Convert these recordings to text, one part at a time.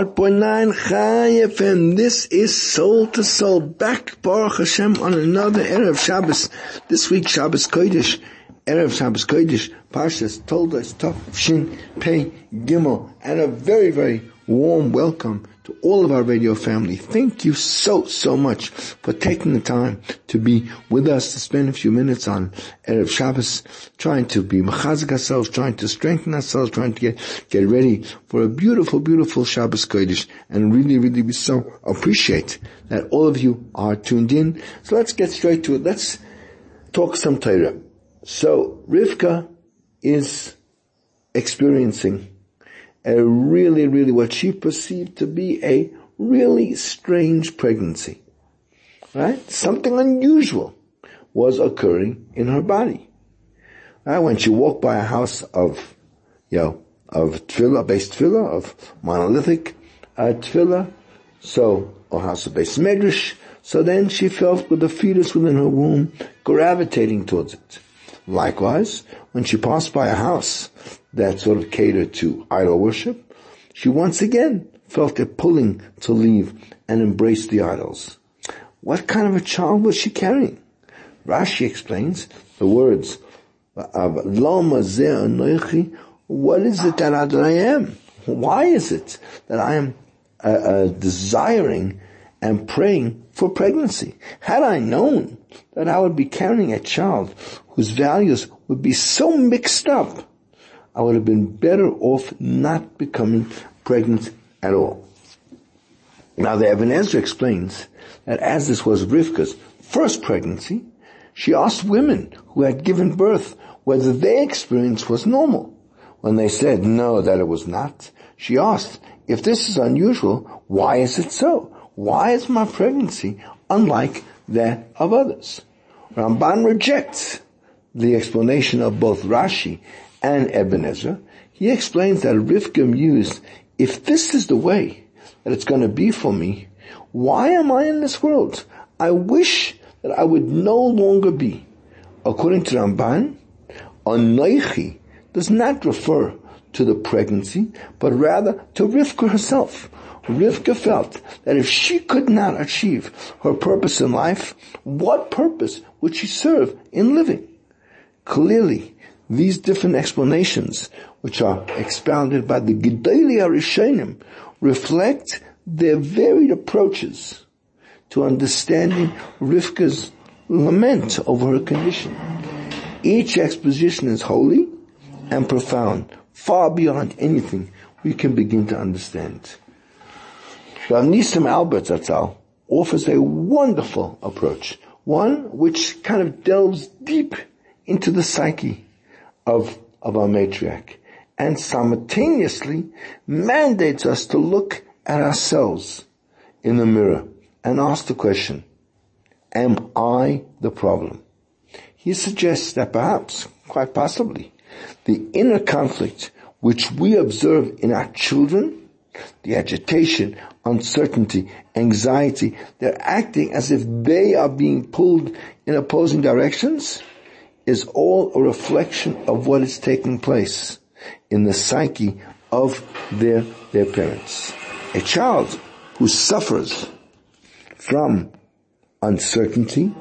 101.9 Chai FM. This is Soul to Soul. Back, Baruch Hashem, on another Erev Shabbos. This week, Shabbos Kodesh. Erev Shabbos Kodesh. Parshas Toldos, Tov Shin Pei Gimel. And a very, very warm welcome to all of our radio family. Thank you so, so much for taking the time to be with us, to spend a few minutes on Erev Shabbos, trying to be machazik ourselves, trying to strengthen ourselves, trying to get, get ready for a beautiful, beautiful Shabbos Kodesh, and really, really we so appreciate that all of you are tuned in. So let's get straight to it. Let's talk some Torah. So Rivka is experiencing a really, really what she perceived to be a really strange pregnancy. Right? Something unusual was occurring in her body. Right? When she walked by a house of, you know, of tefillah, based tefillah, of monolithic uh, tefillah, so, or house of Beis medrash, so then she felt with the fetus within her womb gravitating towards it. Likewise, when she passed by a house that sort of catered to idol worship, she once again felt a pulling to leave and embrace the idols. What kind of a child was she carrying? Rashi explains the words of Lama what is it that I am? Why is it that I am uh, uh, desiring and praying for pregnancy? Had I known that I would be carrying a child whose values would be so mixed up I would have been better off not becoming pregnant at all. Now the Ibn Ezra explains that as this was Rivka's first pregnancy, she asked women who had given birth whether their experience was normal. When they said no, that it was not, she asked, if this is unusual, why is it so? Why is my pregnancy unlike that of others? Ramban rejects the explanation of both Rashi and Ibn Ezra, he explains that Rivka mused, if this is the way that it's going to be for me, why am I in this world? I wish that I would no longer be. According to Ramban, Anoichi does not refer to the pregnancy, but rather to Rivka herself. Rivka felt that if she could not achieve her purpose in life, what purpose would she serve in living? Clearly, these different explanations, which are expounded by the Gedolei HaRishonim, reflect their varied approaches to understanding Rivka's lament over her condition. Each exposition is holy and profound, far beyond anything we can begin to understand. Rav Nisim Alpert Zatzal offers a wonderful approach, one which kind of delves deep into the psyche of, of our matriarch and simultaneously mandates us to look at ourselves in the mirror and ask the question, am I the problem? He suggests that perhaps, quite possibly, the inner conflict which we observe in our children, the agitation, uncertainty, anxiety, they're acting as if they are being pulled in opposing directions, is all a reflection of what is taking place in the psyche of their, their parents. A child who suffers from uncertainty,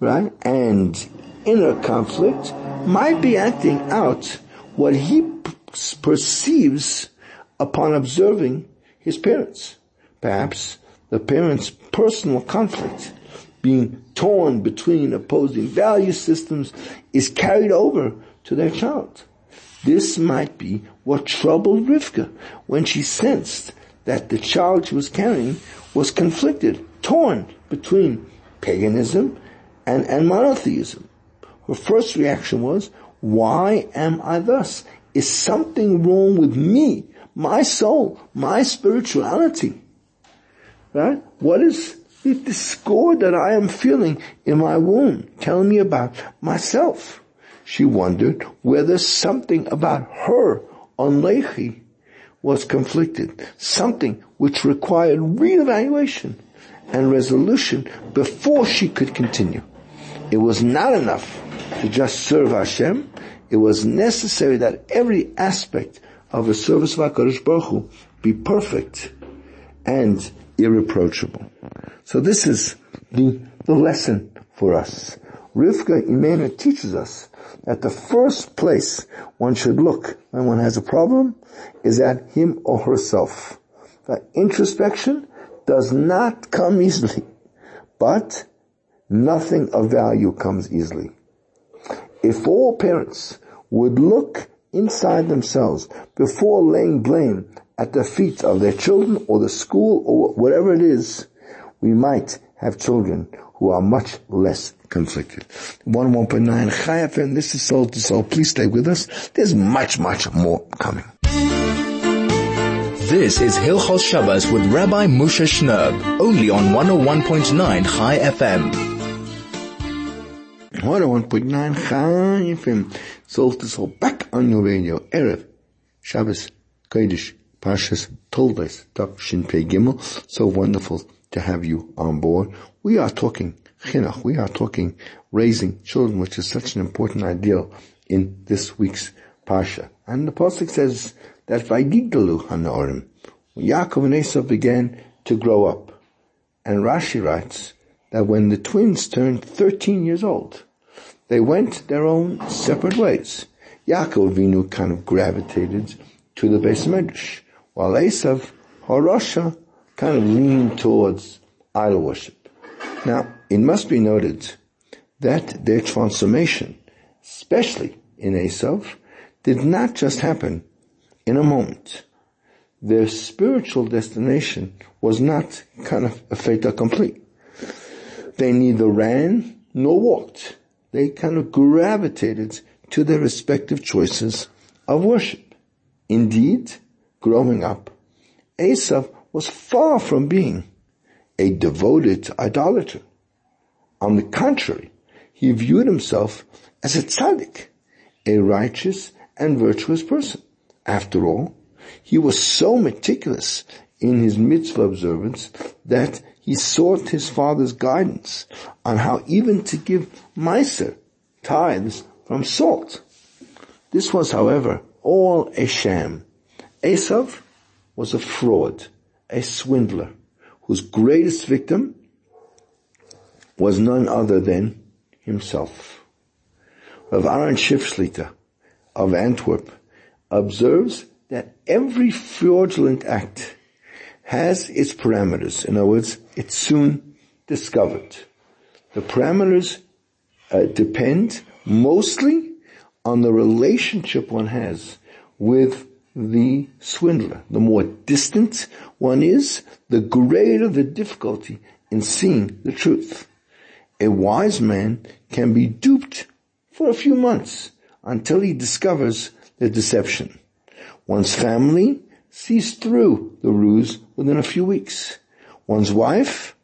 right, and inner conflict might be acting out what he perceives upon observing his parents. Perhaps the parents' personal conflict being torn between opposing value systems is carried over to their child. This might be what troubled Rivka when she sensed that the child she was carrying was conflicted, torn between paganism and, and monotheism. Her first reaction was, why am I thus? Is something wrong with me, my soul, my spirituality? Right? What is the discord that I am feeling in my womb, telling me about myself. She wondered whether something about her on Lehi was conflicted, something which required reevaluation and resolution before she could continue. It was not enough to just serve Hashem. It was necessary that every aspect of the service of HaKadosh Baruch Hu be perfect and irreproachable. So this is the, the lesson for us. Rivka Imena teaches us that the first place one should look when one has a problem is at him or herself. That introspection does not come easily, but nothing of value comes easily. If all parents would look inside themselves before laying blame at the feet of their children or the school or whatever it is, we might have children who are much less conflicted. 101.9 Chai FM, this is Soul to Soul. Please stay with us. There's much, much more coming. This is Hilchos Shabbos with Rabbi Moshe Shnerb, only on 101.9 Chai FM. 101.9 Chai FM. Soul to Soul back on your radio. Erev, Shabbos, Kodesh, Pashas, Toldes, Daf Shin Pei Gimel. So wonderful to have you on board. We are talking chinuch. We are talking raising children, which is such an important ideal in this week's parsha. And the pasuk says that Vayigdalu Hanorim, Yaakov and Esav began to grow up. And Rashi writes that when the twins turned 13 years old, they went their own separate ways. Yaakov Avinu kind of gravitated to the Beis Medrash, while Esav, Harasha, kind of leaned towards idol worship. Now, it must be noted that their transformation, especially in Esav, did not just happen in a moment. Their spiritual destination was not kind of a fait accompli. They neither ran nor walked. They kind of gravitated to their respective choices of worship. Indeed, growing up, Esav was far from being a devoted idolater. On the contrary, he viewed himself as a tzaddik, a righteous and virtuous person. After all, he was so meticulous in his mitzvah observance that he sought his father's guidance on how even to give maaser, tithes, from salt. This was, however, all a sham. Esav was a fraud, a swindler, whose greatest victim was none other than himself. Rav Aaron Schiffschliter of Antwerp observes that every fraudulent act has its parameters. In other words, it's soon discovered. The parameters uh, depend mostly on the relationship one has with the swindler. The more distant one is, the greater the difficulty in seeing the truth. A wise man can be duped for a few months until he discovers the deception. One's family sees through the ruse within a few weeks. One's wife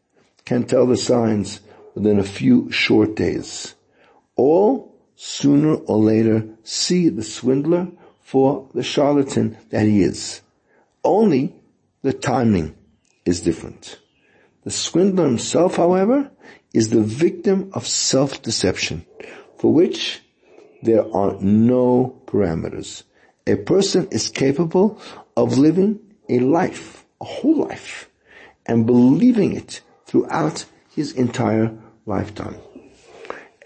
can tell the signs within a few short days. All sooner or later see the swindler for the charlatan that he is. Only the timing is different. The swindler himself, however, is the victim of self-deception, for which there are no parameters. A person is capable of living a life, a whole life, and believing it throughout his entire lifetime.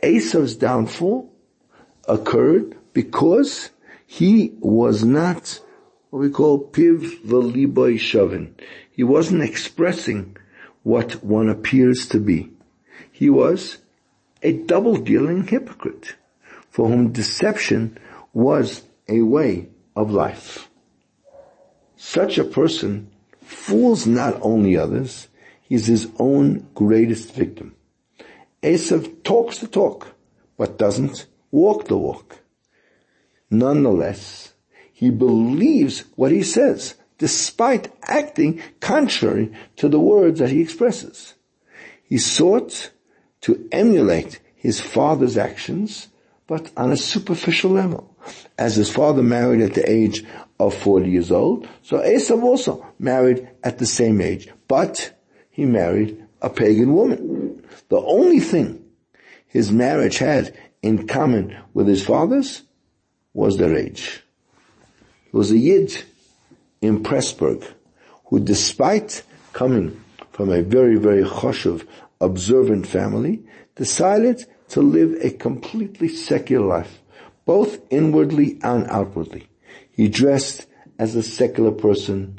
Esau's downfall occurred because he was not what we call piv v'liboy shavin. He wasn't expressing what one appears to be. He was a double-dealing hypocrite for whom deception was a way of life. Such a person fools not only others, he's his own greatest victim. Esav talks the talk, but doesn't walk the walk. Nonetheless, he believes what he says, despite acting contrary to the words that he expresses. He sought to emulate his father's actions, but on a superficial level. As his father married at the age of 40 years old, so Esav also married at the same age, but he married a pagan woman. The only thing his marriage had in common with his father's was their age. He was a Yid in Pressburg who despite coming from a very, very choshev, observant family, decided to live a completely secular life, both inwardly and outwardly. He dressed as a secular person,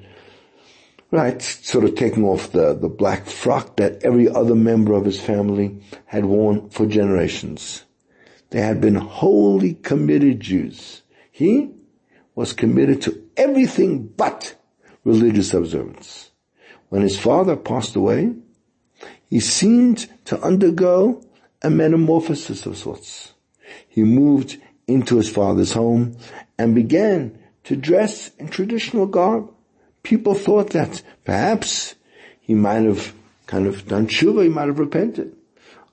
right, sort of taking off the, the black frock that every other member of his family had worn for generations. They had been wholly committed Jews. He was committed to everything but religious observance. When his father passed away, he seemed to undergo a metamorphosis of sorts. He moved into his father's home and began to dress in traditional garb. People thought that perhaps he might have kind of done tshuva, he might have repented.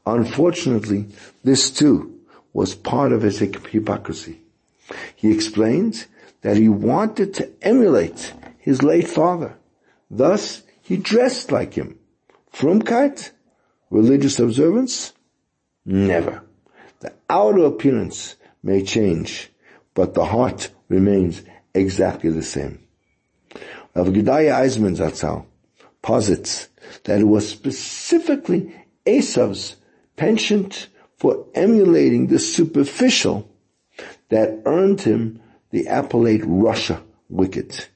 Unfortunately, this too was part of his hypocrisy. He explained that he wanted to emulate his late father. Thus, he dressed like him. Frumkeit, religious observance, never. The outer appearance may change, but the heart remains exactly the same. Rav Gedalya Eisemann Zatzal posits that it was specifically Esav's penchant for emulating the superficial that earned him the appellate Rasha wicked,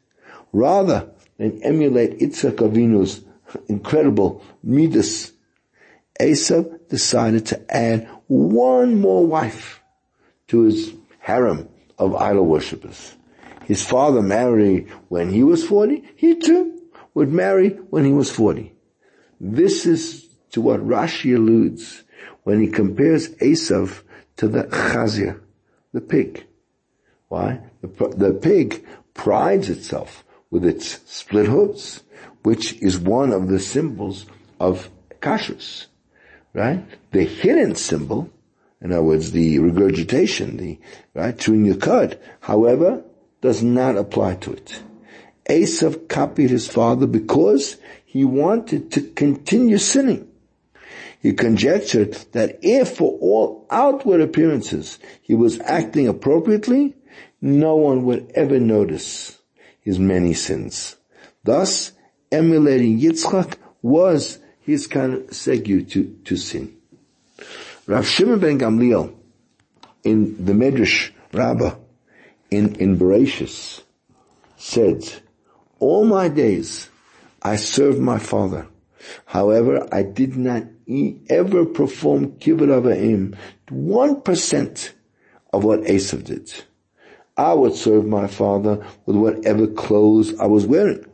rather than emulate Yitzhak Avinu's incredible midas. Esav decided to add one more wife to his harem of idol worshippers. His father married when he was 40. He too would marry when he was 40. This is to what Rashi alludes when he compares Esav to the chazir, the pig. Why? The, the pig prides itself with its split hooves, which is one of the symbols of kashrus, right? The hidden symbol, in other words, the regurgitation, the, right, chewing your cud, however, does not apply to it. Esav copied his father because he wanted to continue sinning. He conjectured that if for all outward appearances he was acting appropriately, no one would ever notice his many sins. Thus, emulating Yitzchak was his kind of segue to, to sin. Rav Shimon ben Gamliel in the Medrash Rabbah in, in Bereshis said, all my days I served my father. However, I did not ever perform kibbud one percent of what Esav did. I would serve my father with whatever clothes I was wearing.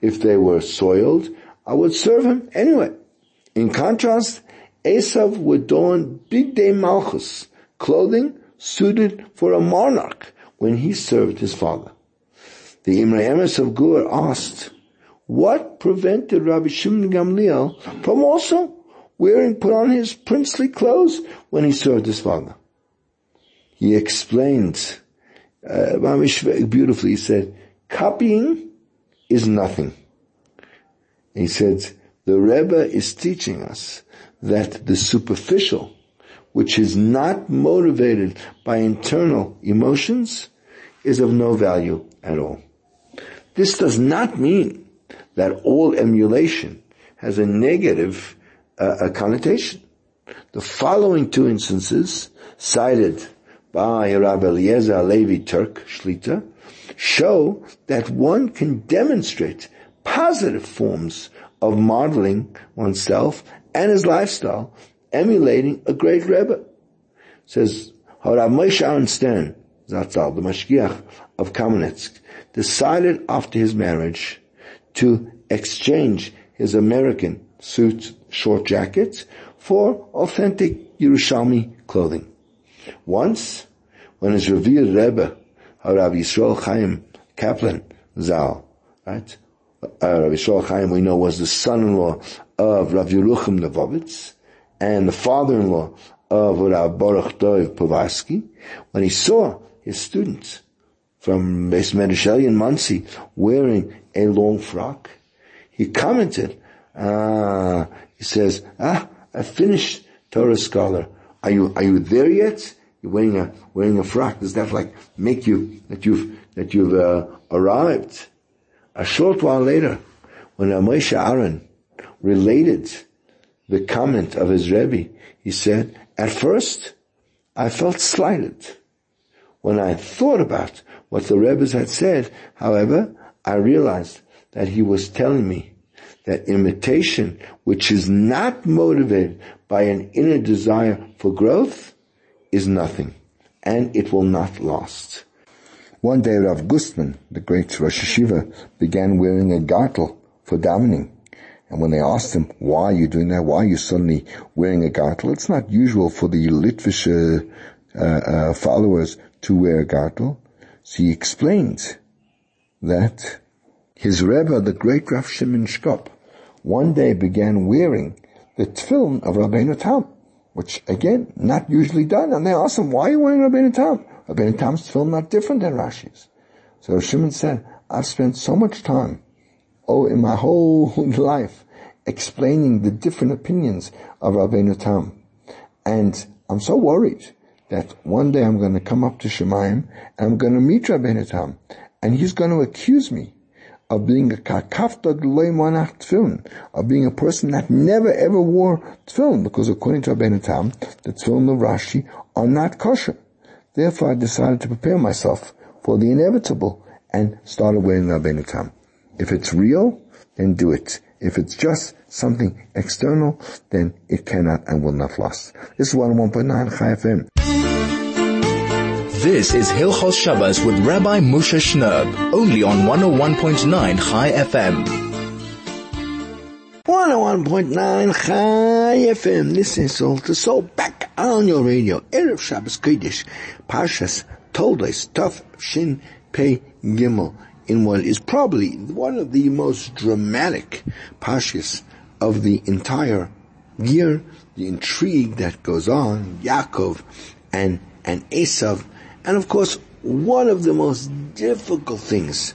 If they were soiled, I would serve him anyway. In contrast, Esav would don bigdei malchus, clothing suited for a monarch when he served his father. The Imre Emes of Gur asked, what prevented Rabbi Shimon Gamliel from also wearing, put on his princely clothes when he served his father? He explained, uh, beautifully, he said, copying is nothing. He said, the Rebbe is teaching us that the superficial, which is not motivated by internal emotions, is of no value at all. This does not mean that all emulation has a negative uh, connotation. The following two instances cited by Rabbi Eliezer Levi Turk Shlita show that one can demonstrate positive forms of modeling oneself and his lifestyle, emulating a great Rebbe. Says, Harav Moshe Aaron Stern, Zatzal, the Mashgiach of Kamenetsk, decided after his marriage to exchange his American suit short jackets for authentic Yerushalmi clothing. Once, when his revered Rebbe, Harav Yisrael Chaim Kaplan Zal, right, uh, Rabbi Shaul Chaim, we know, was the son-in-law of Rav Yeruchim Levovitz and the father-in-law of Rav Baruch Dov Povarsky. When he saw his students from Beis Medrash in Monsey wearing a long frock, he commented, uh, he says, ah, I finished Torah scholar. Are you, are you there yet? You're wearing a, wearing a frock. Does that like make you, that you've, that you've, uh, arrived? A short while later, when Moshe Aaron related the comment of his Rebbe, he said, at first, I felt slighted. When I thought about what the Rebbe's had said, however, I realized that he was telling me that imitation, which is not motivated by an inner desire for growth, is nothing, and it will not last. One day Rav Gustman, the great Rosh Yeshiva, began wearing a gartel for davening. And when they asked him, why are you doing that? Why are you suddenly wearing a gartel? It's not usual for the Litvish uh, uh, followers to wear a gartel. So he explained that his Rebbe, the great Rav Shimon Shkop, one day began wearing the tefillin of Rabbeinu Tam, which again, not usually done. And they asked him, why are you wearing Rabbeinu Tam? Rabbeinu Tam's tefillin not different than Rashi's. So Shimon said, I've spent so much time, oh, in my whole life, explaining the different opinions of Rabbeinu Tam. And I'm so worried that one day I'm going to come up to Shemaim and I'm going to meet Rabbeinu Tam and he's going to accuse me of being a kakafta manach tefillin, of being a person that never ever wore tefillin, because according to Rabbeinu Tam, the tefillin of Rashi are not kosher. Therefore I decided to prepare myself for the inevitable and started wearing Rabbeinu Tam. If it's real, then do it. If it's just something external, then it cannot and will not last. This is 101.9 Chai FM. This is Hilchos Shabbos with Rabbi Moshe Shnerb, only on 101.9 Chai FM. 101.9 Chai FM. This is all to soul back on your radio. Erev Shabbos Kodesh. Parshas Toldos Tov Shin Pei Gimel in what is probably one of the most dramatic Parshas of the entire year. The intrigue that goes on, Yaakov and, and Esav and of course, one of the most difficult things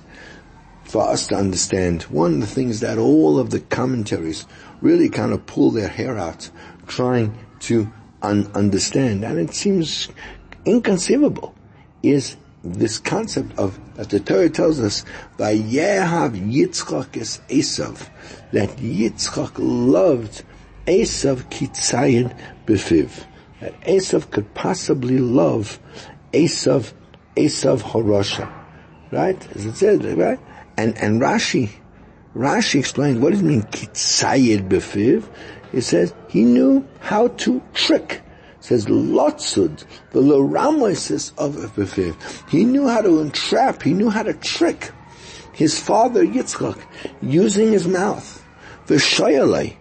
for us to understand, one of the things that all of the commentaries really kind of pull their hair out trying to un- understand, and it seems inconceivable, is this concept of that the Torah tells us by Yehav Yitzchak is Esav that Yitzchak loved Esav kitzayin befiv that Esav could possibly love Esav, Esav Horosha. Right? As it says, right? And, and Rashi, Rashi explains, what does it mean, kitzayed befiv? It says, he knew how to trick. Says, lotzud, the laramoisis of befiv. He knew how to entrap, he knew how to trick his father Yitzchak using his mouth. The shoyalei,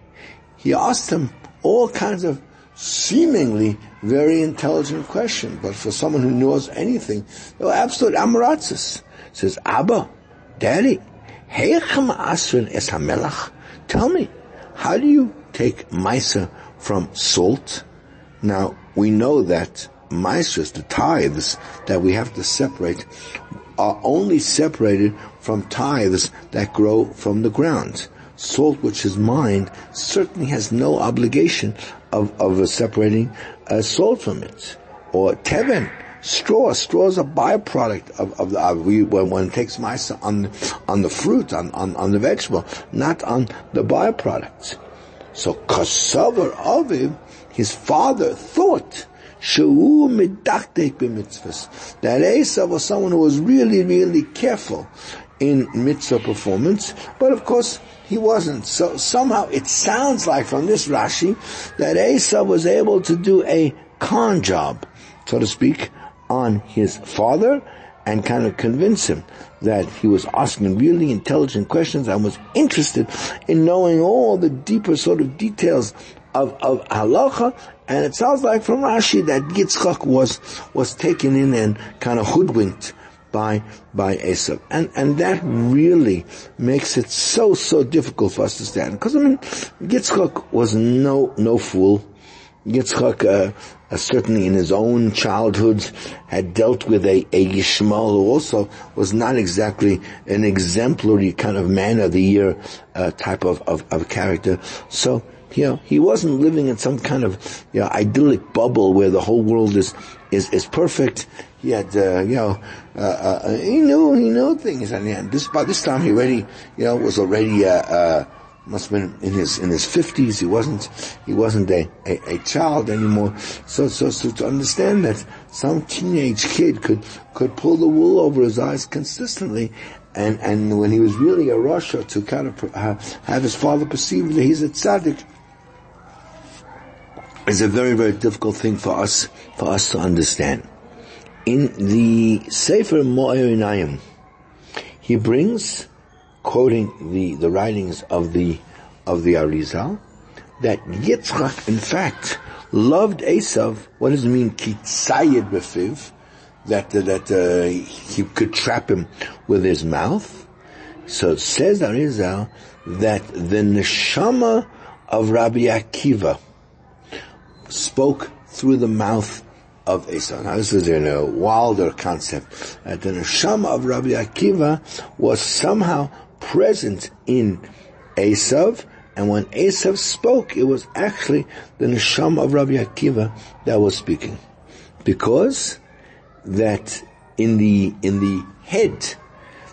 he asked him all kinds of seemingly very intelligent question, but for someone who knows anything, they were absolute amaratzis. Says, Abba, Daddy, Heichem Asrin es. Tell me, how do you take Misa from salt? Now, we know that Misas, the tithes that we have to separate, are only separated from tithes that grow from the ground. Salt which is mined certainly has no obligation of, of separating uh, salt from it. Or teven, straw. Straw is a byproduct of, of the, uh, we, when one takes ma'isa on, on the fruit, on, on, on the vegetable, not on the byproducts. So kasavar aviv, his father thought. That Esav was someone who was really, really careful in mitzvah performance, but of course he wasn't. So somehow it sounds like from this Rashi that Asa was able to do a con job, so to speak, on his father and kind of convince him that he was asking really intelligent questions and was interested in knowing all the deeper sort of details of, of halacha. And it sounds like from Rashi that Yitzchak was, was taken in and kind of hoodwinked by by Esav, and and that really makes it so so difficult for us to stand. Because I mean, Yitzchak was no no fool. Yitzchak, uh, uh, certainly in his own childhood, had dealt with a, a Yishmael who also was not exactly an exemplary kind of man of the year uh, type of, of, of character. So you know, he wasn't living in some kind of, you know, idyllic bubble where the whole world is, is, is perfect. He had, uh, you know, uh, uh, he knew, he knew things. And yeah, this, by this time he already, you know, was already, uh, uh, must have been in his, in his fifties. He wasn't, he wasn't a, a, a, child anymore. So, so, so to understand that some teenage kid could, could pull the wool over his eyes consistently and and when he was really a rasha to kind of uh, have his father perceive that he's a tzaddik, is a very, very difficult thing for us, for us to understand. In the Sefer Me'or Einayim, he brings, quoting the, the writings of the, of the Arizal, that Yitzchak, in fact, loved Esav. What does it mean? Kitzayed befiv, that uh, that uh, he could trap him with his mouth. So it says Arizal that the neshama of Rabbi Akiva, spoke through the mouth of Esau. Now this is in a wilder concept. Uh, that the neshama of Rabbi Akiva was somehow present in Esav, and when Esav spoke, it was actually the neshama of Rabbi Akiva that was speaking. Because that in the, in the head,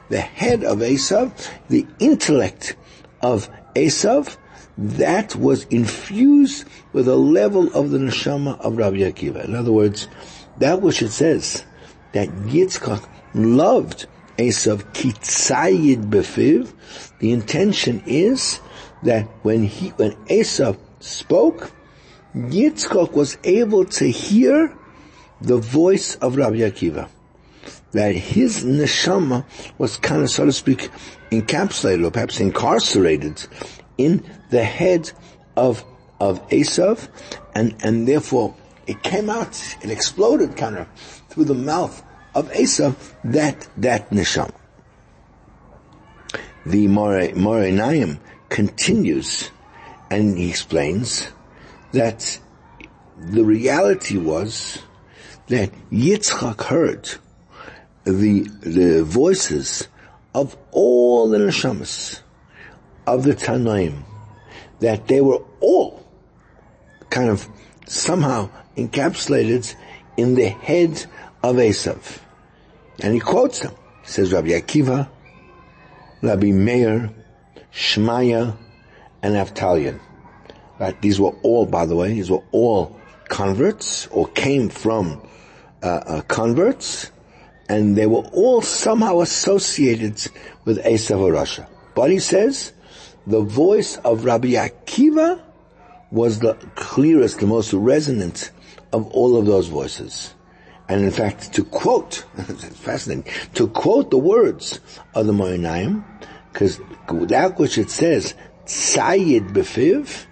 the head of Esav, the intellect of Esav, that was infused with a level of the neshama of Rabbi Akiva. In other words, that which it says that Yitzchak loved Esav kitzayid befiv. The intention is that when he, when Esav spoke, Yitzchak was able to hear the voice of Rabbi Akiva. That his neshama was kind of, so to speak, encapsulated or perhaps incarcerated in the head of of Esav, and and therefore it came out, it exploded kind of through the mouth of Esav that that nisham. The Me'or Einayim continues, and he explains that the reality was that Yitzchak heard the the voices of all the neshamas of the Tanoim, that they were all kind of somehow encapsulated in the head of Esav. And he quotes them. He says Rabbi Akiva, Rabbi Meir, Shmaya, and Avtalion. Right? These were all, by the way, these were all converts or came from uh, uh, converts, and they were all somehow associated with Esav or Rasha. But he says the voice of Rabbi Akiva was the clearest, the most resonant of all of those voices. And in fact, to quote, fascinating, to quote the words of the Me'or Einayim, because that which it says, Tzayid befiv,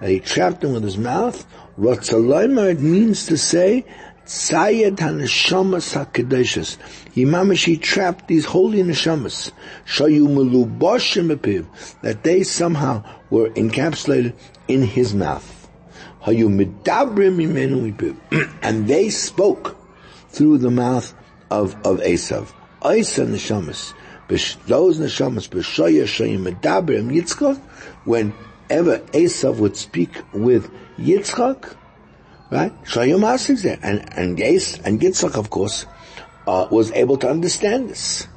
that he trapped him with his mouth, Ratzalaimar, it means to say Tzayed HaNeshamas HaKadoshas. He trapped these holy neshamas. Shayu Melubashim Epiv. That they somehow were encapsulated in his mouth. Hayu Medabrim. And they spoke through the mouth of, of Esav. Isa Neshamas. Those neshamas, B'shoya Shayim Medabrim Yitzchak, whenever Esav would speak with Yitzchak, Right? Shlomo Masik there. And, and Ges, and Yitzchak, of course, uh, was able to understand this.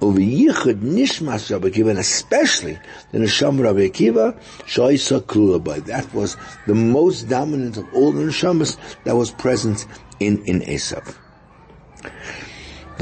Over Yichud nishmas Rabbi Akiva, and especially the neshama Rabbi Akiva, shoisa klula by. That was the most dominant of all the neshamas that was present in, in Esav.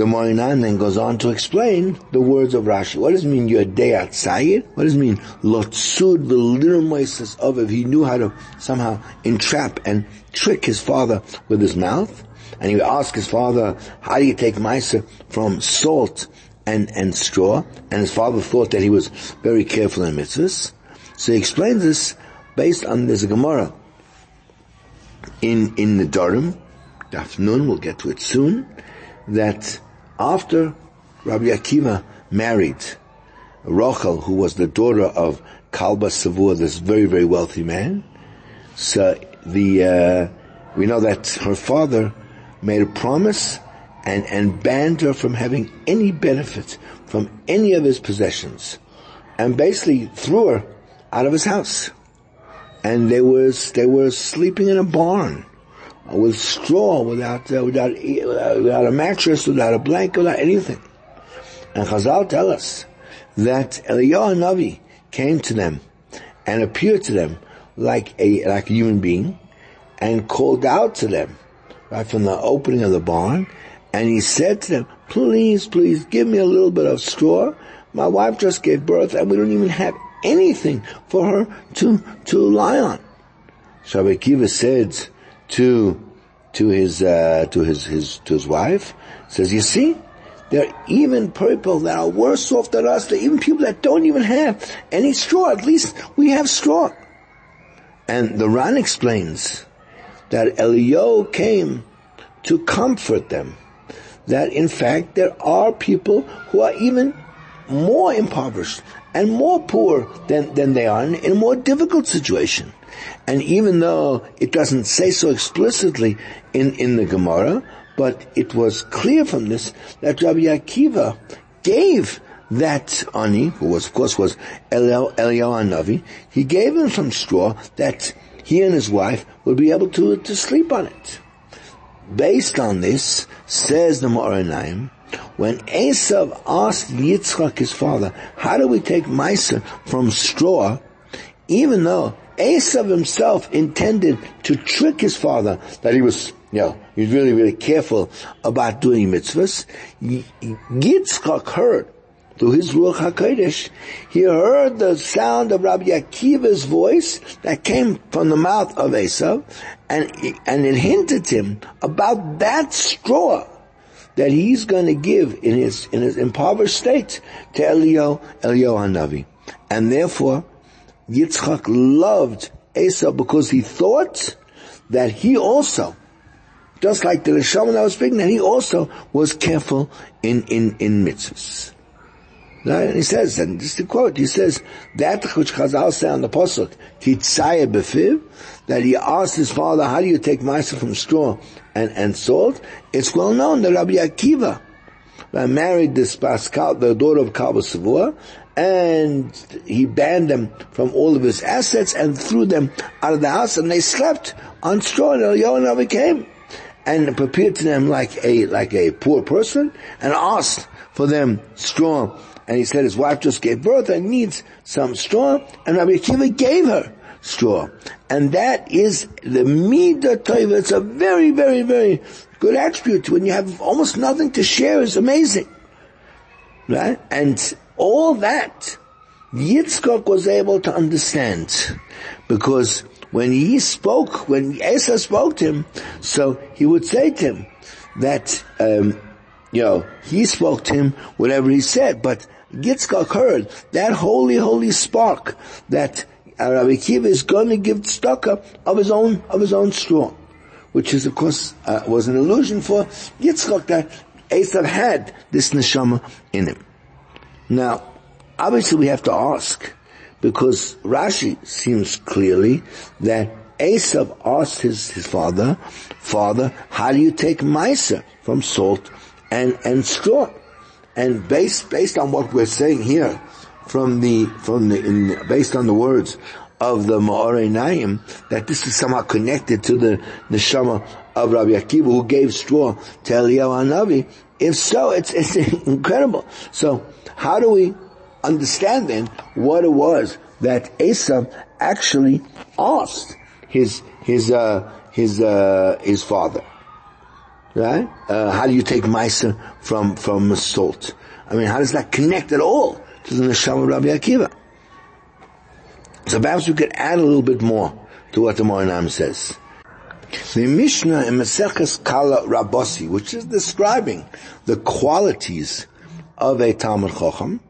The Moinan then goes on to explain the words of Rashi. What does it mean Yodei Atzayir? What does it mean Lotsud v'lirmoises of if he knew how to somehow entrap and trick his father with his mouth? And he would ask his father, how do you take Maisa from salt and, and straw? And his father thought that he was very careful in mitzvahs. So he explains this based on this Gemara in, in the Nedarim, Daf Nun, we'll get to it soon, that after Rabbi Akiva married Rachel, who was the daughter of Kalba Savua, this very, very wealthy man, so the, uh, we know that her father made a promise and, and banned her from having any benefit from any of his possessions and basically threw her out of his house. And they was, they were sleeping in a barn with straw, without, uh, without, without a mattress, without a blanket, without anything. And Chazal tell us that Eliyahu Navi came to them and appeared to them like a, like a human being and called out to them right from the opening of the barn and he said to them, please, please give me a little bit of straw. My wife just gave birth and we don't even have anything for her to, to lie on. Shabbat Kiva said to, to his, uh, to his, his, to his wife, says, you see, there are even people that are worse off than us. There are even people that don't even have any straw. At least we have straw. And the Ran explains that Elio came to comfort them that in fact there are people who are even more impoverished and more poor than, than they are in, in a more difficult situation. And even though it doesn't say so explicitly in, in the Gemara, but it was clear from this that Rabbi Akiva gave that ani, who was, of course was Eliyahu Navi, he gave him some straw that he and his wife would be able to, to sleep on it. Based on this, says the Me'or Einayim, when Esav asked Yitzchak his father, how do we take Maisa from straw, even though Esav himself intended to trick his father, that he was, you know, he was really, really careful about doing mitzvahs, Yitzchak heard through his Ruach HaKodesh, he heard the sound of Rabbi Akiva's voice that came from the mouth of Esav, and, and it hinted him about that straw that he's going to give in his, in his impoverished state to Elio, Elio Hanavi. And therefore, Yitzchak loved Esau because he thought that he also, just like the Neshama I was speaking, that he also was careful in, in, in mitzvahs. And he says, and just to quote, he says, that which Chazal say on the Pasuk, Titzaya befiv, that he asked his father, how do you take ma'aser from straw and, and salt? It's well known that Rabbi Akiva married this Pascal, the daughter of Kalba Savua, and he banned them from all of his assets and threw them out of the house, and they slept on straw, and Eliyahu came and appeared to them like a, like a poor person, and asked for them straw and he said his wife just gave birth and needs some straw, and Rabbi Akiva gave her straw. And that is the Midah Tova. It's a very, very, very good attribute. When you have almost nothing to share is amazing. Right? And all that, Yitzchak was able to understand. Because when he spoke, when Asa spoke to him, so he would say to him that, um, you know, he spoke to him whatever he said, but Yitzchak heard that holy, holy spark that Rabbi Kiva is going to give tzedakah of his own, of his own straw. Which is, of course, uh, was an illusion for Yitzchak that Esav had this neshama in him. Now, obviously we have to ask, because Rashi seems clearly that Esav asked his, his father, Father, how do you take Meiser from salt and, and straw? And based, based on what we're saying here, from the, from the, in, based on the words of the Me'or Einayim, that this is somehow connected to the neshama of Rabbi Akiva who gave straw to Eliyahu Hanavi. If so, it's, it's incredible. So, how do we understand then what it was that Asa actually asked his, his, uh, his, uh, his father? Right? Uh, how do you take Maisa from, from salt? I mean, how does that connect at all to the Neshama of Rabbi Akiva? So perhaps we could add a little bit more to what the Moranam says. The Mishnah in Maseches Kala Rabosi, which is describing the qualities of a Talmud Chacham.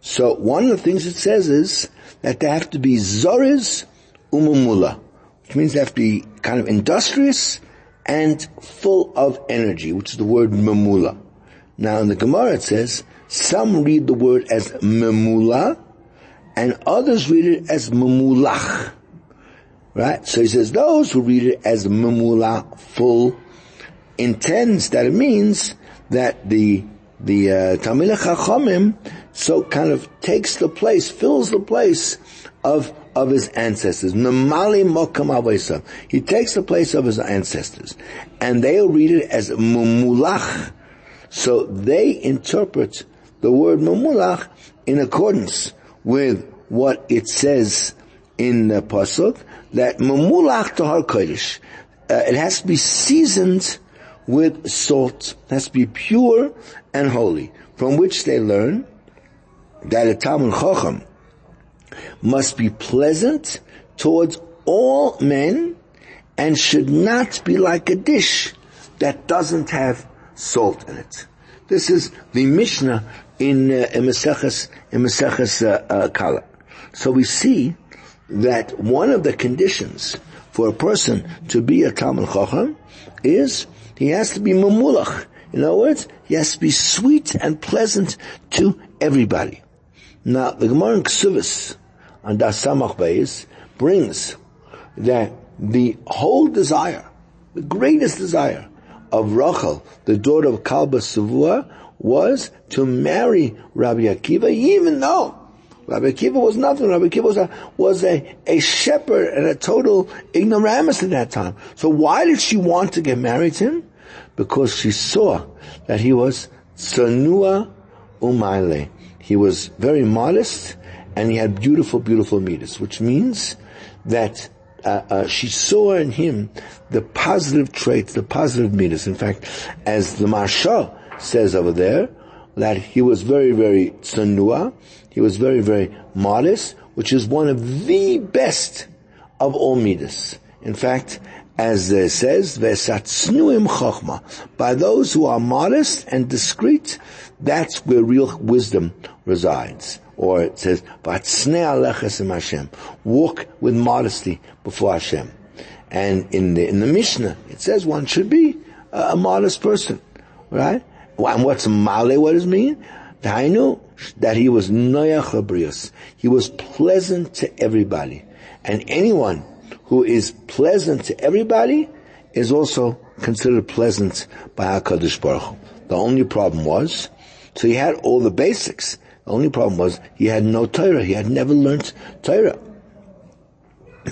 So one of the things it says is that they have to be Zoriz Umumula, which means they have to be kind of industrious and full of energy, which is the word mamula. Now in the Gemara it says, some read the word as memula, and others read it as memulach. Right? So he says those who read it as memula full intends that it means that the the uh, Tamil Chachamim so kind of takes the place, fills the place of of his ancestors. Namali Mokam He takes the place of his ancestors. And they'll read it as Mumulach. So they interpret the word Mumulach in accordance with what it says in the Pasuk, that Mumulach Tahar Kodesh. Uh, it has to be seasoned with salt. It has to be pure and holy. From which they learn that a Talmud Chacham must be pleasant towards all men and should not be like a dish that doesn't have salt in it. This is the Mishnah in uh, in in uh, uh, Kala. So we see that one of the conditions for a person to be a Talmud Chacham is he has to be mamulach. In other words, he has to be sweet and pleasant to everybody. Now, the Gemara in Ksuvas and Dasamach Beis brings that the whole desire, the greatest desire of Rachel, the daughter of Kalba Savua, was to marry Rabbi Akiva, even though Rabbi Akiva was nothing. Rabbi Akiva was a, was a, a shepherd and a total ignoramus at that time. So why did she want to get married to him? Because she saw that he was tsanua umaile. He was very modest and he had beautiful, beautiful midas, which means that uh, uh, she saw in him the positive traits, the positive midas. In fact, as the Maharsha says over there, that he was very, very tsanua, he was very, very modest, which is one of the best of all midas. In fact, as it says, "Vesatznuim chachma." By those who are modest and discreet, that's where real wisdom resides. Or it says, Hashem. Walk with modesty before Hashem. And in the, in the Mishnah, it says one should be a, a modest person. Right? And what's male, what does it mean? Tainu, that he was noyach He was pleasant to everybody. And anyone who is pleasant to everybody is also considered pleasant by HaKadosh Baruch Hu. The only problem was, so he had all the basics. The only problem was he had no Torah. He had never learned Torah.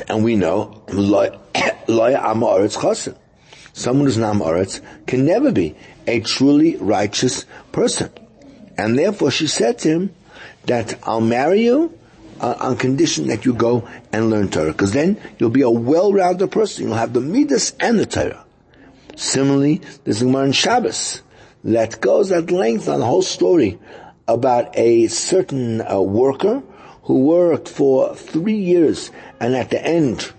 And we know, Loya Amaretz Chosin. Someone who's Nam can never be a truly righteous person. And therefore she said to him that I'll marry you uh, on condition that you go and learn Torah, because then you'll be a well-rounded person. You'll have the Midas and the Torah. Similarly, there's a Gemara in Shabbos that goes at length on the whole story about a certain uh, worker who worked for three years, and at the end,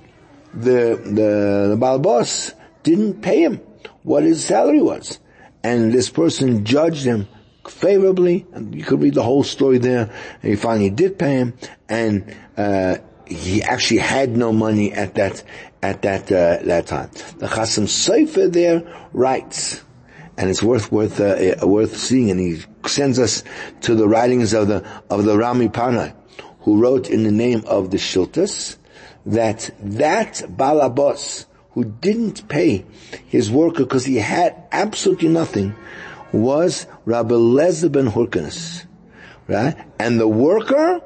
the the, the Baal boss didn't pay him what his salary was, and this person judged him favorably, and you could read the whole story there, and he finally did pay him, and uh, he actually had no money at that at that uh, that time. The Chasam Sofer there writes, and it's worth worth uh, uh, worth seeing, and he sends us to the writings of the of the Rami Panai, who wrote in the name of the Shiltas that that Balabos who didn't pay his worker because he had absolutely nothing was Rabbi Lezer ben right? And the worker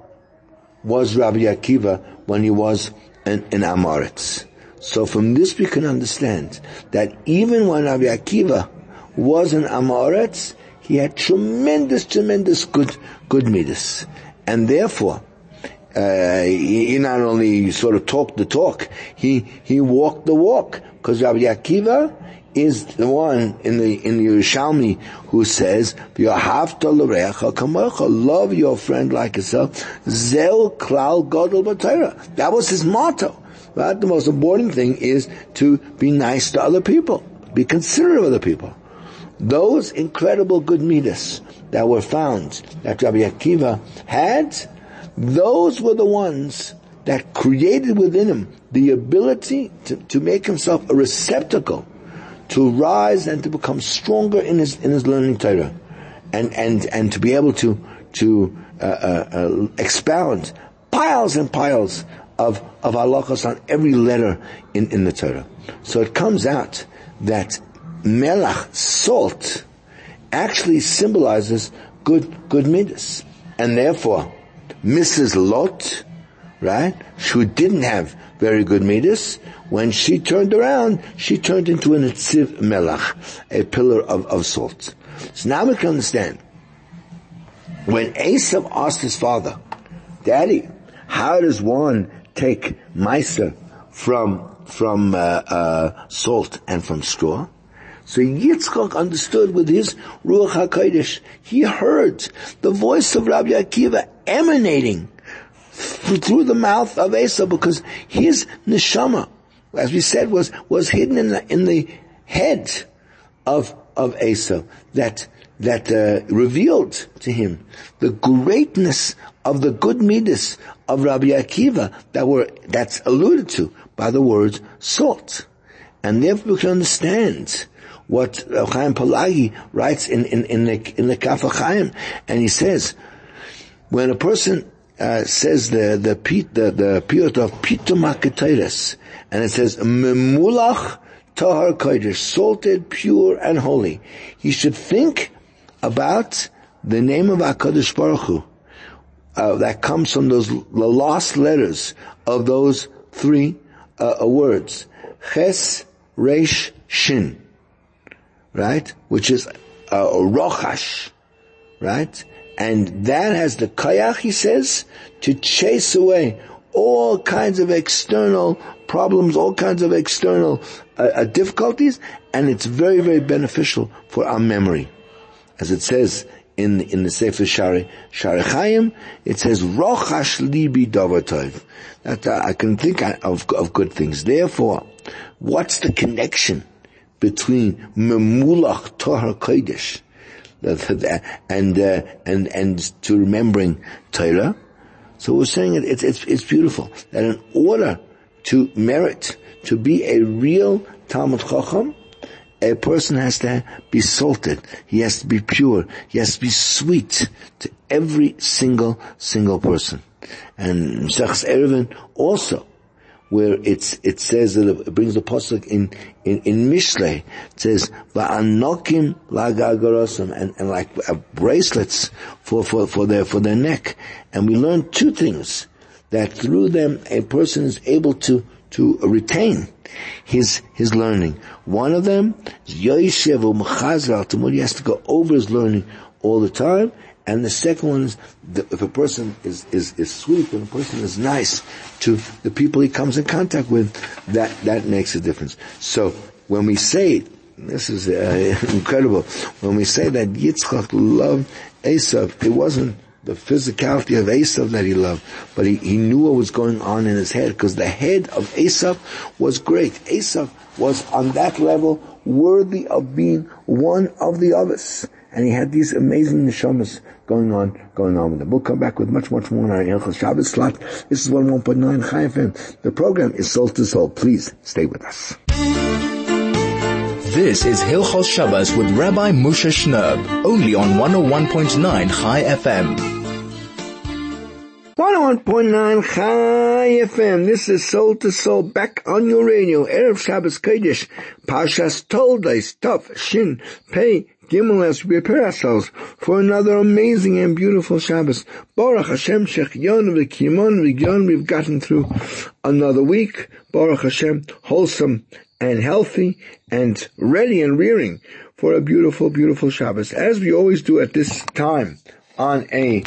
was Rabbi Akiva when he was in, in Amaretz. So from this we can understand that even when Rabbi Akiva was in Amaretz, he had tremendous, tremendous good, good midas. And therefore, uh, he, he, not only sort of talked the talk, he, he walked the walk. Because Rabbi Akiva is the one in the in the Yerushalmi who says, love your friend like yourself." Zel klal gadol. That was his motto. Right? The most important thing is to be nice to other people, be considerate of other people. Those incredible good midas that were found that Rabbi Akiva had, those were the ones that created within him the ability to, to make himself a receptacle to rise and to become stronger in his in his learning Torah. and, and, and to be able to, to, uh, uh, uh, expound piles and piles of, of halachos on every letter in, in the Torah. So it comes out that melach, salt, actually symbolizes good, good midas. And therefore, Mrs. Lot, right, who didn't have very good midas, when she turned around, she turned into an etziv melach, a pillar of, of salt. So now we can understand. When Esav asked his father, Daddy, how does one take miser from from uh, uh, salt and from straw? So Yitzchak understood with his Ruach HaKodesh. He heard the voice of Rabbi Akiva emanating through the mouth of Esav because his neshama, as we said, was, was hidden in the, in the head of, of Esav that, that uh, revealed to him the greatness of the good midas of Rabbi Akiva that were, that's alluded to by the word salt. And therefore we can understand what Chaim Palagi writes in, in, in the, in the Kaf Chaim, and he says, when a person uh, says the, the, the, the period of Pitum and it says, Memulach Tahar Kodesh, salted, pure, and holy. He should think about the name of HaKadosh Baruch Hu, uh, that comes from those, the last letters of those three uh, words. Ches, Resh, Shin right? Which is a rochash, right? And that has the kayach, he says, to chase away all kinds of external problems, all kinds of external uh, uh, difficulties, and it's very, very beneficial for our memory. As it says in, in the Sefer Shari, Shari Chaim, it says, Rochash libi davatov. That uh, I can think of, of good things. Therefore, what's the connection between memulach Torah Kodesh and uh, and and to remembering Torah. So we're saying it, it's it's it's beautiful that in order to merit to be a real Talmud Chacham, a person has to be salted. He has to be pure. He has to be sweet to every single single person. And Mesachs Eruvin also where it's, it says that it brings the pasuk in, in, in Mishle. It says, va'anokim lagagarasim, and, and like uh, bracelets for, for, for their, for their neck. And we learn two things, that through them a person is able to, to retain his, his learning. One of them is Yoshev Umchazal, he has to go over his learning all the time, and the second one is if a person is, is, is sweet and a person is nice to the people he comes in contact with, that, that makes a difference. So when we say, this is uh, incredible, when we say that Yitzchak loved Esav, it wasn't the physicality of Esav that he loved, but he, he knew what was going on in his head because the head of Esav was great. Esav was on that level worthy of being one of the others and he had these amazing neshamas going on, going on with him. We'll come back with much, much more in our Hilchos Shabbos slot. This is 101.9 Chai FM. The program is Soul to Soul. Please stay with us. This is Hilchos Shabbos with Rabbi Moshe Shnerb, only on 101.9 Chai FM. 101.9 Chai FM. This is Soul to Soul back on your radio. Erev Shabbos Kodesh. Pashas Toldos. Tov. Shin. Pei. Gimel as we prepare ourselves for another amazing and beautiful Shabbos. Baruch Hashem Shechyon v'kimon v'gyon. We've gotten through another week. Baruch Hashem, wholesome and healthy and ready and rearing for a beautiful, beautiful Shabbos. As we always do at this time on a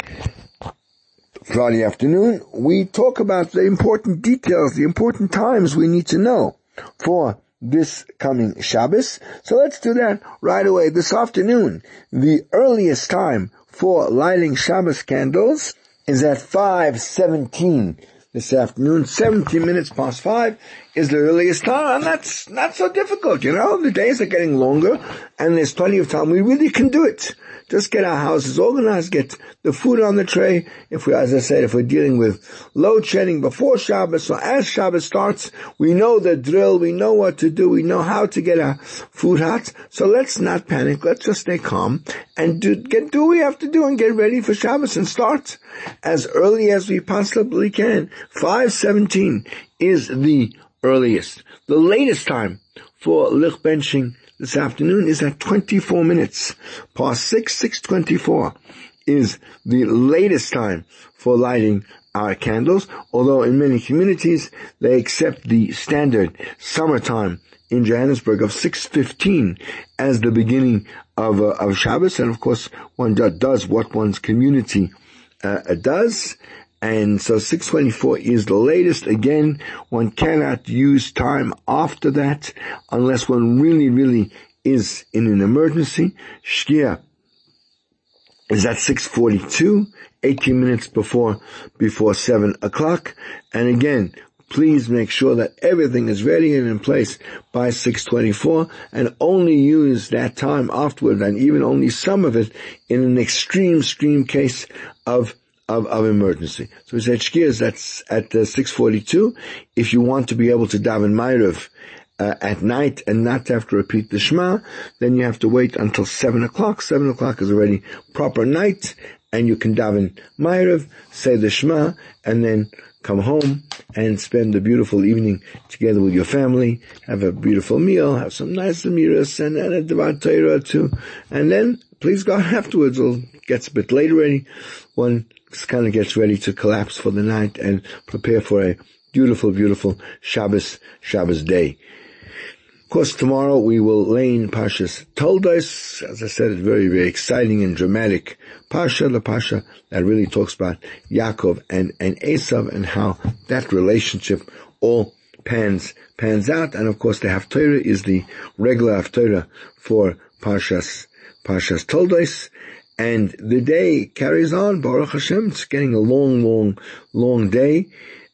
Friday afternoon, we talk about the important details, the important times we need to know for this coming Shabbos. So let's do that right away this afternoon. The earliest time for lighting Shabbos candles is at 5.17 this afternoon, 17 minutes past 5. Is the earliest time, and that's not so difficult, you know? The days are getting longer, and there's plenty of time. We really can do it. Just get our houses organized, get the food on the tray. If we, as I said, if we're dealing with load shedding before Shabbos or as Shabbos starts, we know the drill, we know what to do, we know how to get our food hot. So let's not panic, let's just stay calm and do, get, do what we have to do and get ready for Shabbos and start as early as we possibly can. 517 is the earliest. The latest time for licht benching this afternoon is at 24 minutes. Past 6, 624 is the latest time for lighting our candles, although in many communities they accept the standard summertime in Johannesburg of 6.15 as the beginning of, uh, of Shabbos, and of course one does what one's community uh, does, and so 624 is the latest. Again, one cannot use time after that unless one really, really is in an emergency. Shkia is at 642, 18 minutes before, before 7 o'clock. And again, please make sure that everything is ready and in place by 624 and only use that time afterward and even only some of it in an extreme, extreme case of of, of emergency. So we said shkias, that's at uh, 642. If you want to be able to daven Ma'ariv uh, at night and not have to repeat the Shema, then you have to wait until 7 o'clock. 7 o'clock is already proper night, and you can daven Ma'ariv, say the Shema, and then come home and spend a beautiful evening together with your family, have a beautiful meal, have some nice amiras and, and a Dvar Torah too. And then, please God, afterwards, it gets a bit late already, one kind of gets ready to collapse for the night and prepare for a beautiful, beautiful Shabbos, Shabbos day. Of course, tomorrow we will lay in Pashas Toldos. As I said, it's very, very exciting and dramatic Pasha, the Pasha that really talks about Yaakov and, and Esav and how that relationship all pans, pans out. And of course, the Haftarah is the regular Haftarah for Pashas, Pashas Toldos. And the day carries on, Baruch Hashem. It's getting a long, long, long day.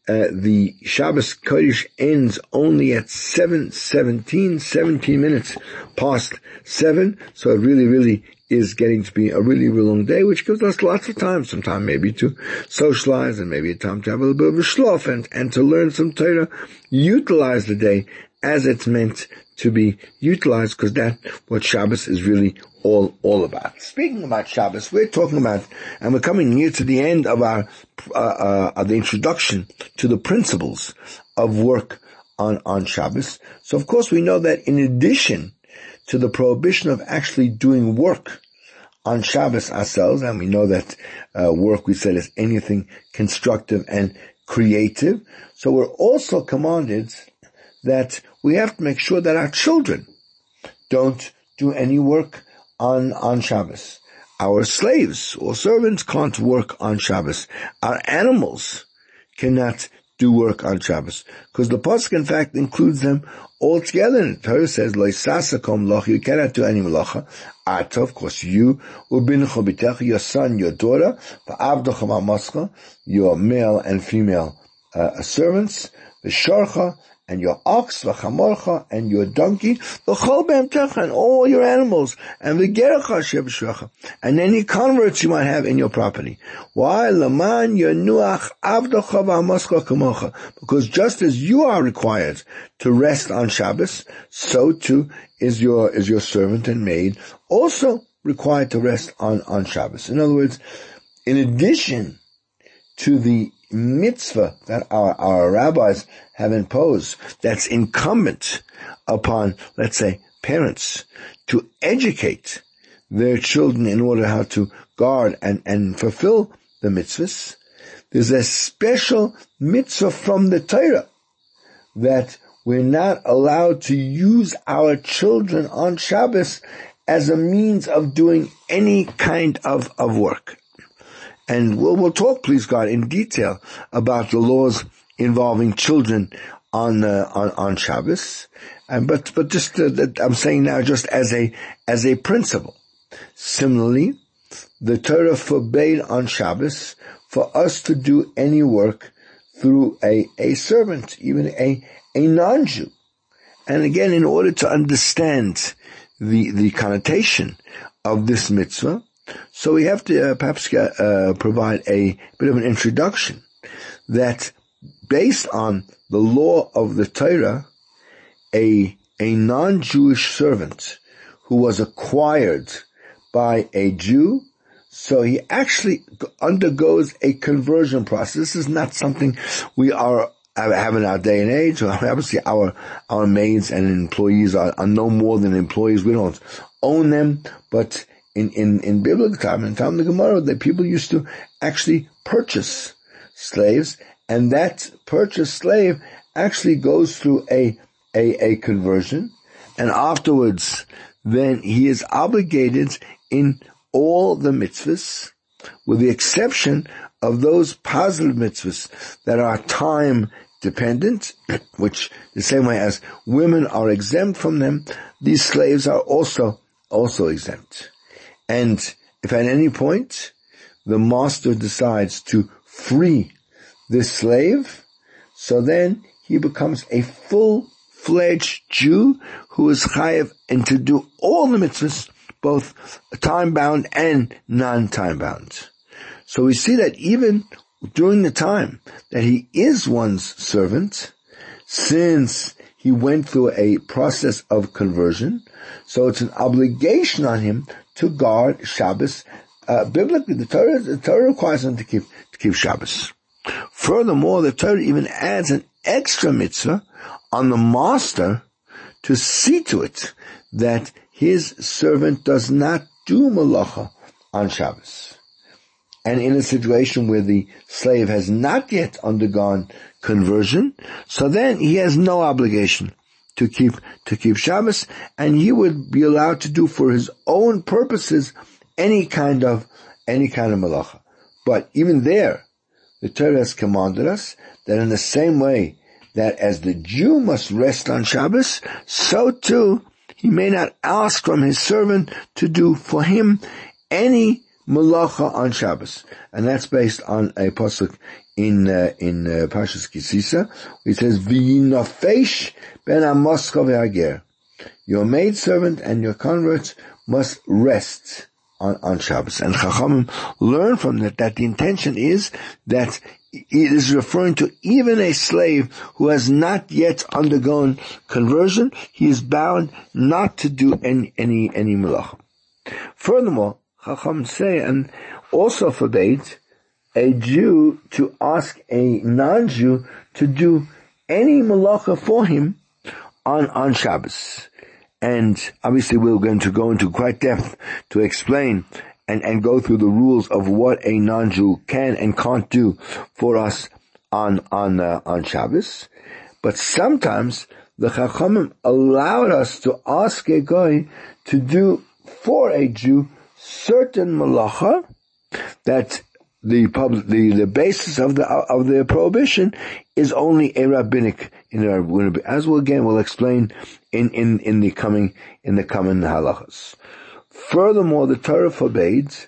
Uh, the Shabbos Kodesh ends only at 7, 17, 17 minutes past 7. So it really, really is getting to be a really, really long day, which gives us lots of time, some time maybe to socialize and maybe a time to have a little bit of a shlof and, and to learn some Torah. Utilize the day as it's meant to be utilized because that's what Shabbos is really all, all about. Speaking about Shabbos, we're talking about, and we're coming near to the end of our, uh, uh, of the introduction to the principles of work on, on Shabbos. So of course we know that in addition to the prohibition of actually doing work on Shabbos ourselves, and we know that uh, work we said is anything constructive and creative. So we're also commanded that we have to make sure that our children don't do any work on, on Shabbos. Our slaves or servants can't work on Shabbos. Our animals cannot do work on Shabbos. Because the Pasuk in fact includes them all together. And the Torah says, Loisasakom loch, you cannot do any malacha. Ata, of course, you, ubin chobitecha, your son, your daughter, va'avdocha your male and female uh, servants, the sharcha, and your ox, v'chamorcha, and your donkey, v'chol be'emtecha, and all your animals, and v'gerecha sheb'shrecha, and any converts you might have in your property. Why? Laman yanuach avdocha v'hamoscha kamocha. Because just as you are required to rest on Shabbos, so too is your, is your servant and maid also required to rest on, on Shabbos. In other words, in addition to the mitzvah that our, our rabbis have imposed that's incumbent upon, let's say, parents to educate their children in order how to guard and, and fulfill the mitzvahs. There's a special mitzvah from the Torah that we're not allowed to use our children on Shabbos as a means of doing any kind of, of work. And we'll, we'll talk, please God, in detail about the laws involving children on, uh, on, on Shabbos. And, but, but just, uh, I'm saying now just as a, as a principle. Similarly, the Torah forbade on Shabbos for us to do any work through a, a servant, even a, a non-Jew. And again, in order to understand the, the connotation of this mitzvah, so we have to uh, perhaps uh, provide a bit of an introduction that based on the law of the Torah, a, a non-Jewish servant who was acquired by a Jew, so he actually undergoes a conversion process. This is not something we are have in our day and age. Obviously, our our maids and employees are, are no more than employees. We don't own them, but in in in biblical time, and time of the Gemara, that people used to actually purchase slaves, and that purchased slave actually goes through a a, a conversion, and afterwards, then he is obligated in all the mitzvahs, with the exception of those positive mitzvahs that are time dependent, which the same way as women are exempt from them, these slaves are also, also exempt. And if at any point the master decides to free this slave, so then he becomes a full-fledged Jew who is chayiv and to do all the mitzvahs both time bound and non-time bound. So we see that even during the time that he is one's servant, since he went through a process of conversion, so it's an obligation on him to guard Shabbos. Uh, biblically, the Torah, the Torah requires them to keep, to keep Shabbos. Furthermore, the Torah even adds an extra mitzvah on the master to see to it that his servant does not do malacha on Shabbos. And in a situation where the slave has not yet undergone conversion, so then he has no obligation to keep, to keep Shabbos, and he would be allowed to do for his own purposes any kind of, any kind of malacha. But even there, the Torah has commanded us that in the same way that as the Jew must rest on Shabbos, so too he may not ask from his servant to do for him any malacha on Shabbos, and that's based on a pasuk in uh, in uh, Parshas Kisisa. It says, "V'yinafesh ben amoska ve'ager." Your maid servant and your converts must rest on, on Shabbos. And Chachamim learn from that that the intention is that it is referring to even a slave who has not yet undergone conversion. He is bound not to do any, any, any malach. Furthermore, Chacham say, and also forbade a Jew to ask a non-Jew to do any malacha for him on, on Shabbos. And obviously we're going to go into quite depth to explain and, and go through the rules of what a non-Jew can and can't do for us on, on, uh, on Shabbos. But sometimes the Chachamim allowed us to ask a guy to do for a Jew certain malacha that the public, the, the basis of the, of the prohibition is only a rabbinic, in a, as we'll again, we'll explain in, in, in the coming, in the coming halachas. Furthermore, the Torah forbids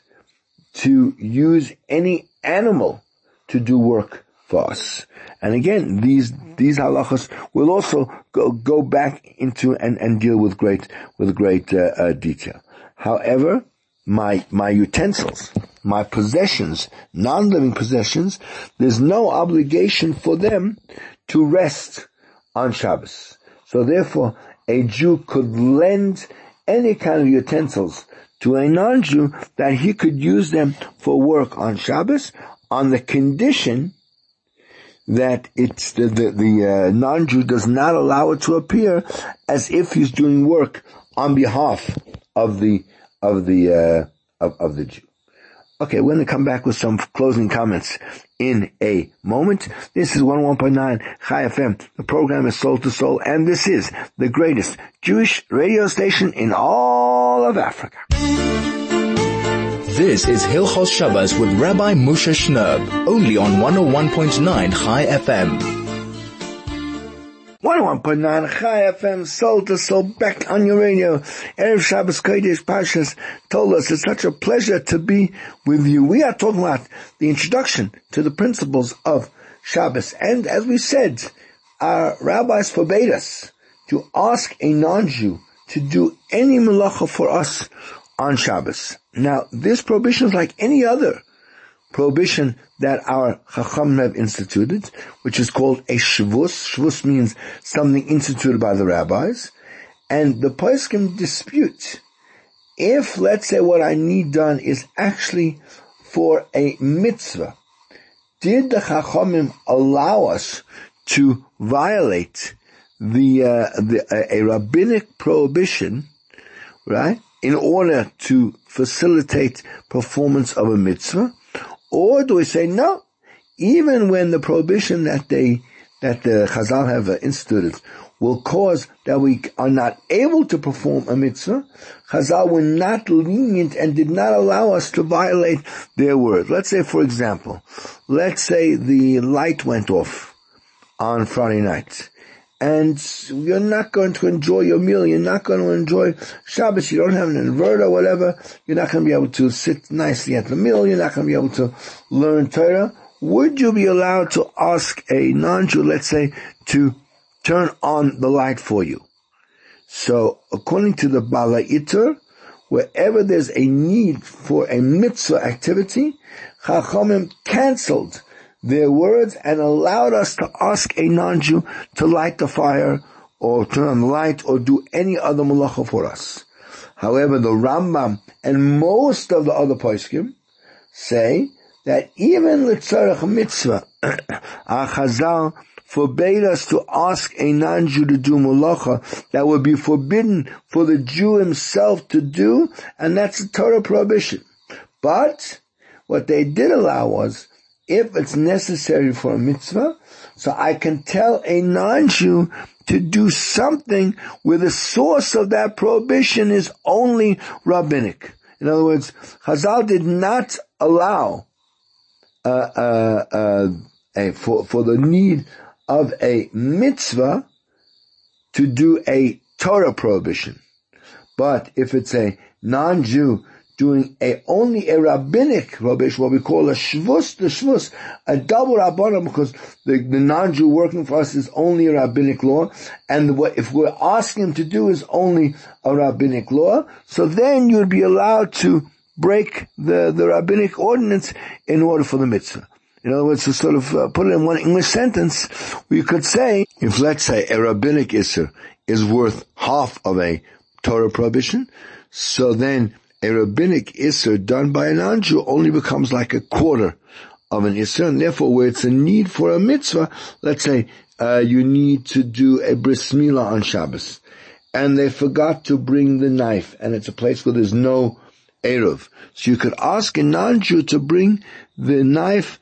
to use any animal to do work for us. And again, these, these halachas will also go, go back into and, and deal with great, with great, uh, uh, detail. However, my, my utensils, my possessions, non-living possessions, there's no obligation for them to rest on Shabbos. So therefore, a Jew could lend any kind of utensils to a non-Jew that he could use them for work on Shabbos on the condition that it's the, the, the uh, non-Jew does not allow it to appear as if he's doing work on behalf of the of the uh, of, of the Jew. Okay, we're going to come back with some closing comments in a moment. This is 101.9 Chai FM. The program is Soul to Soul, and this is the greatest Jewish radio station in all of Africa. This is Hilchos Shabbos with Rabbi Moshe Shnerb, only on 101.9 Chai FM. 101.9 Chai FM, soul to soul, back on your radio. Erev Shabbos Kodesh Pashas Toldos it's such a pleasure to be with you. We are talking about the introduction to the principles of Shabbos. And as we said, our rabbis forbade us to ask a non-Jew to do any malacha for us on Shabbos. Now, this prohibition is like any other prohibition that our Chacham have instituted, which is called a Shvus. Shvus means something instituted by the rabbis. And the can dispute if, let's say, what I need done is actually for a mitzvah, did the Chachamim allow us to violate the, uh, the a, a rabbinic prohibition, right, in order to facilitate performance of a mitzvah, or do we say no? Even when the prohibition that they that the Chazal have uh, instituted will cause that we are not able to perform a mitzvah, Chazal were not lenient and did not allow us to violate their word. Let's say, for example, let's say the light went off on Friday night and you're not going to enjoy your meal, you're not going to enjoy Shabbos, you don't have an inverter, whatever, you're not going to be able to sit nicely at the meal, you're not going to be able to learn Torah, would you be allowed to ask a non-Jew, let's say, to turn on the light for you? So, according to the Baal HaItur, wherever there's a need for a mitzvah activity, Chachamim cancelled their words and allowed us to ask a non-Jew to light the fire or turn on the light or do any other malacha for us. However, the Rambam and most of the other poskim say that even l'tzarech mitzvah, our Chazal forbade us to ask a non-Jew to do malacha that would be forbidden for the Jew himself to do, and that's a Torah prohibition. But what they did allow was if it's necessary for a mitzvah, so I can tell a non-Jew to do something where the source of that prohibition is only rabbinic. In other words, Chazal did not allow uh, uh, uh, a, for for the need of a mitzvah to do a Torah prohibition. But if it's a non-Jew doing a only a rabbinic rubbish, what we call a shvus, the shvus, a double rabbanim, because the, the non-Jew working for us is only a rabbinic law, and what if we're asking him to do is only a rabbinic law, so then you'd be allowed to break the, the rabbinic ordinance in order for the mitzvah. In other words, to sort of uh, put it in one English sentence, we could say, if let's say a rabbinic isser is worth half of a Torah prohibition, so then a rabbinic Isser done by an Anju only becomes like a quarter of an Isser, and therefore where it's a need for a mitzvah, let's say, uh, you need to do a bris milah on Shabbos, and they forgot to bring the knife, and it's a place where there's no Eruv. So you could ask a non-Jew to bring the knife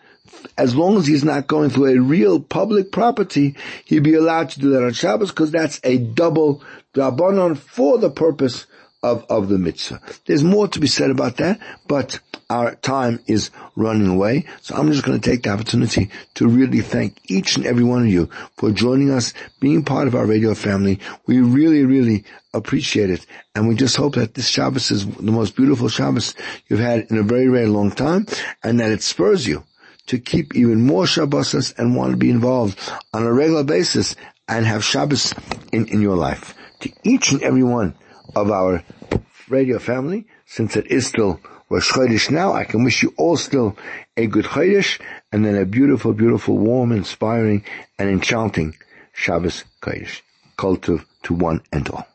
as long as he's not going through a real public property, he'd be allowed to do that on Shabbos because that's a double drabonon for the purpose of, of the mitzvah. There's more to be said about that, but our time is running away. So I'm just going to take the opportunity to really thank each and every one of you for joining us, being part of our radio family. We really, really appreciate it. And we just hope that this Shabbos is the most beautiful Shabbos you've had in a very, very long time and that it spurs you to keep even more Shabbos and want to be involved on a regular basis and have Shabbos in, in your life. To each and every one of our radio family, since it is still Rosh Chodesh now, I can wish you all still a good Chodesh and then a beautiful, beautiful, warm, inspiring, and enchanting Shabbos Chodesh. Kultiv to one and all.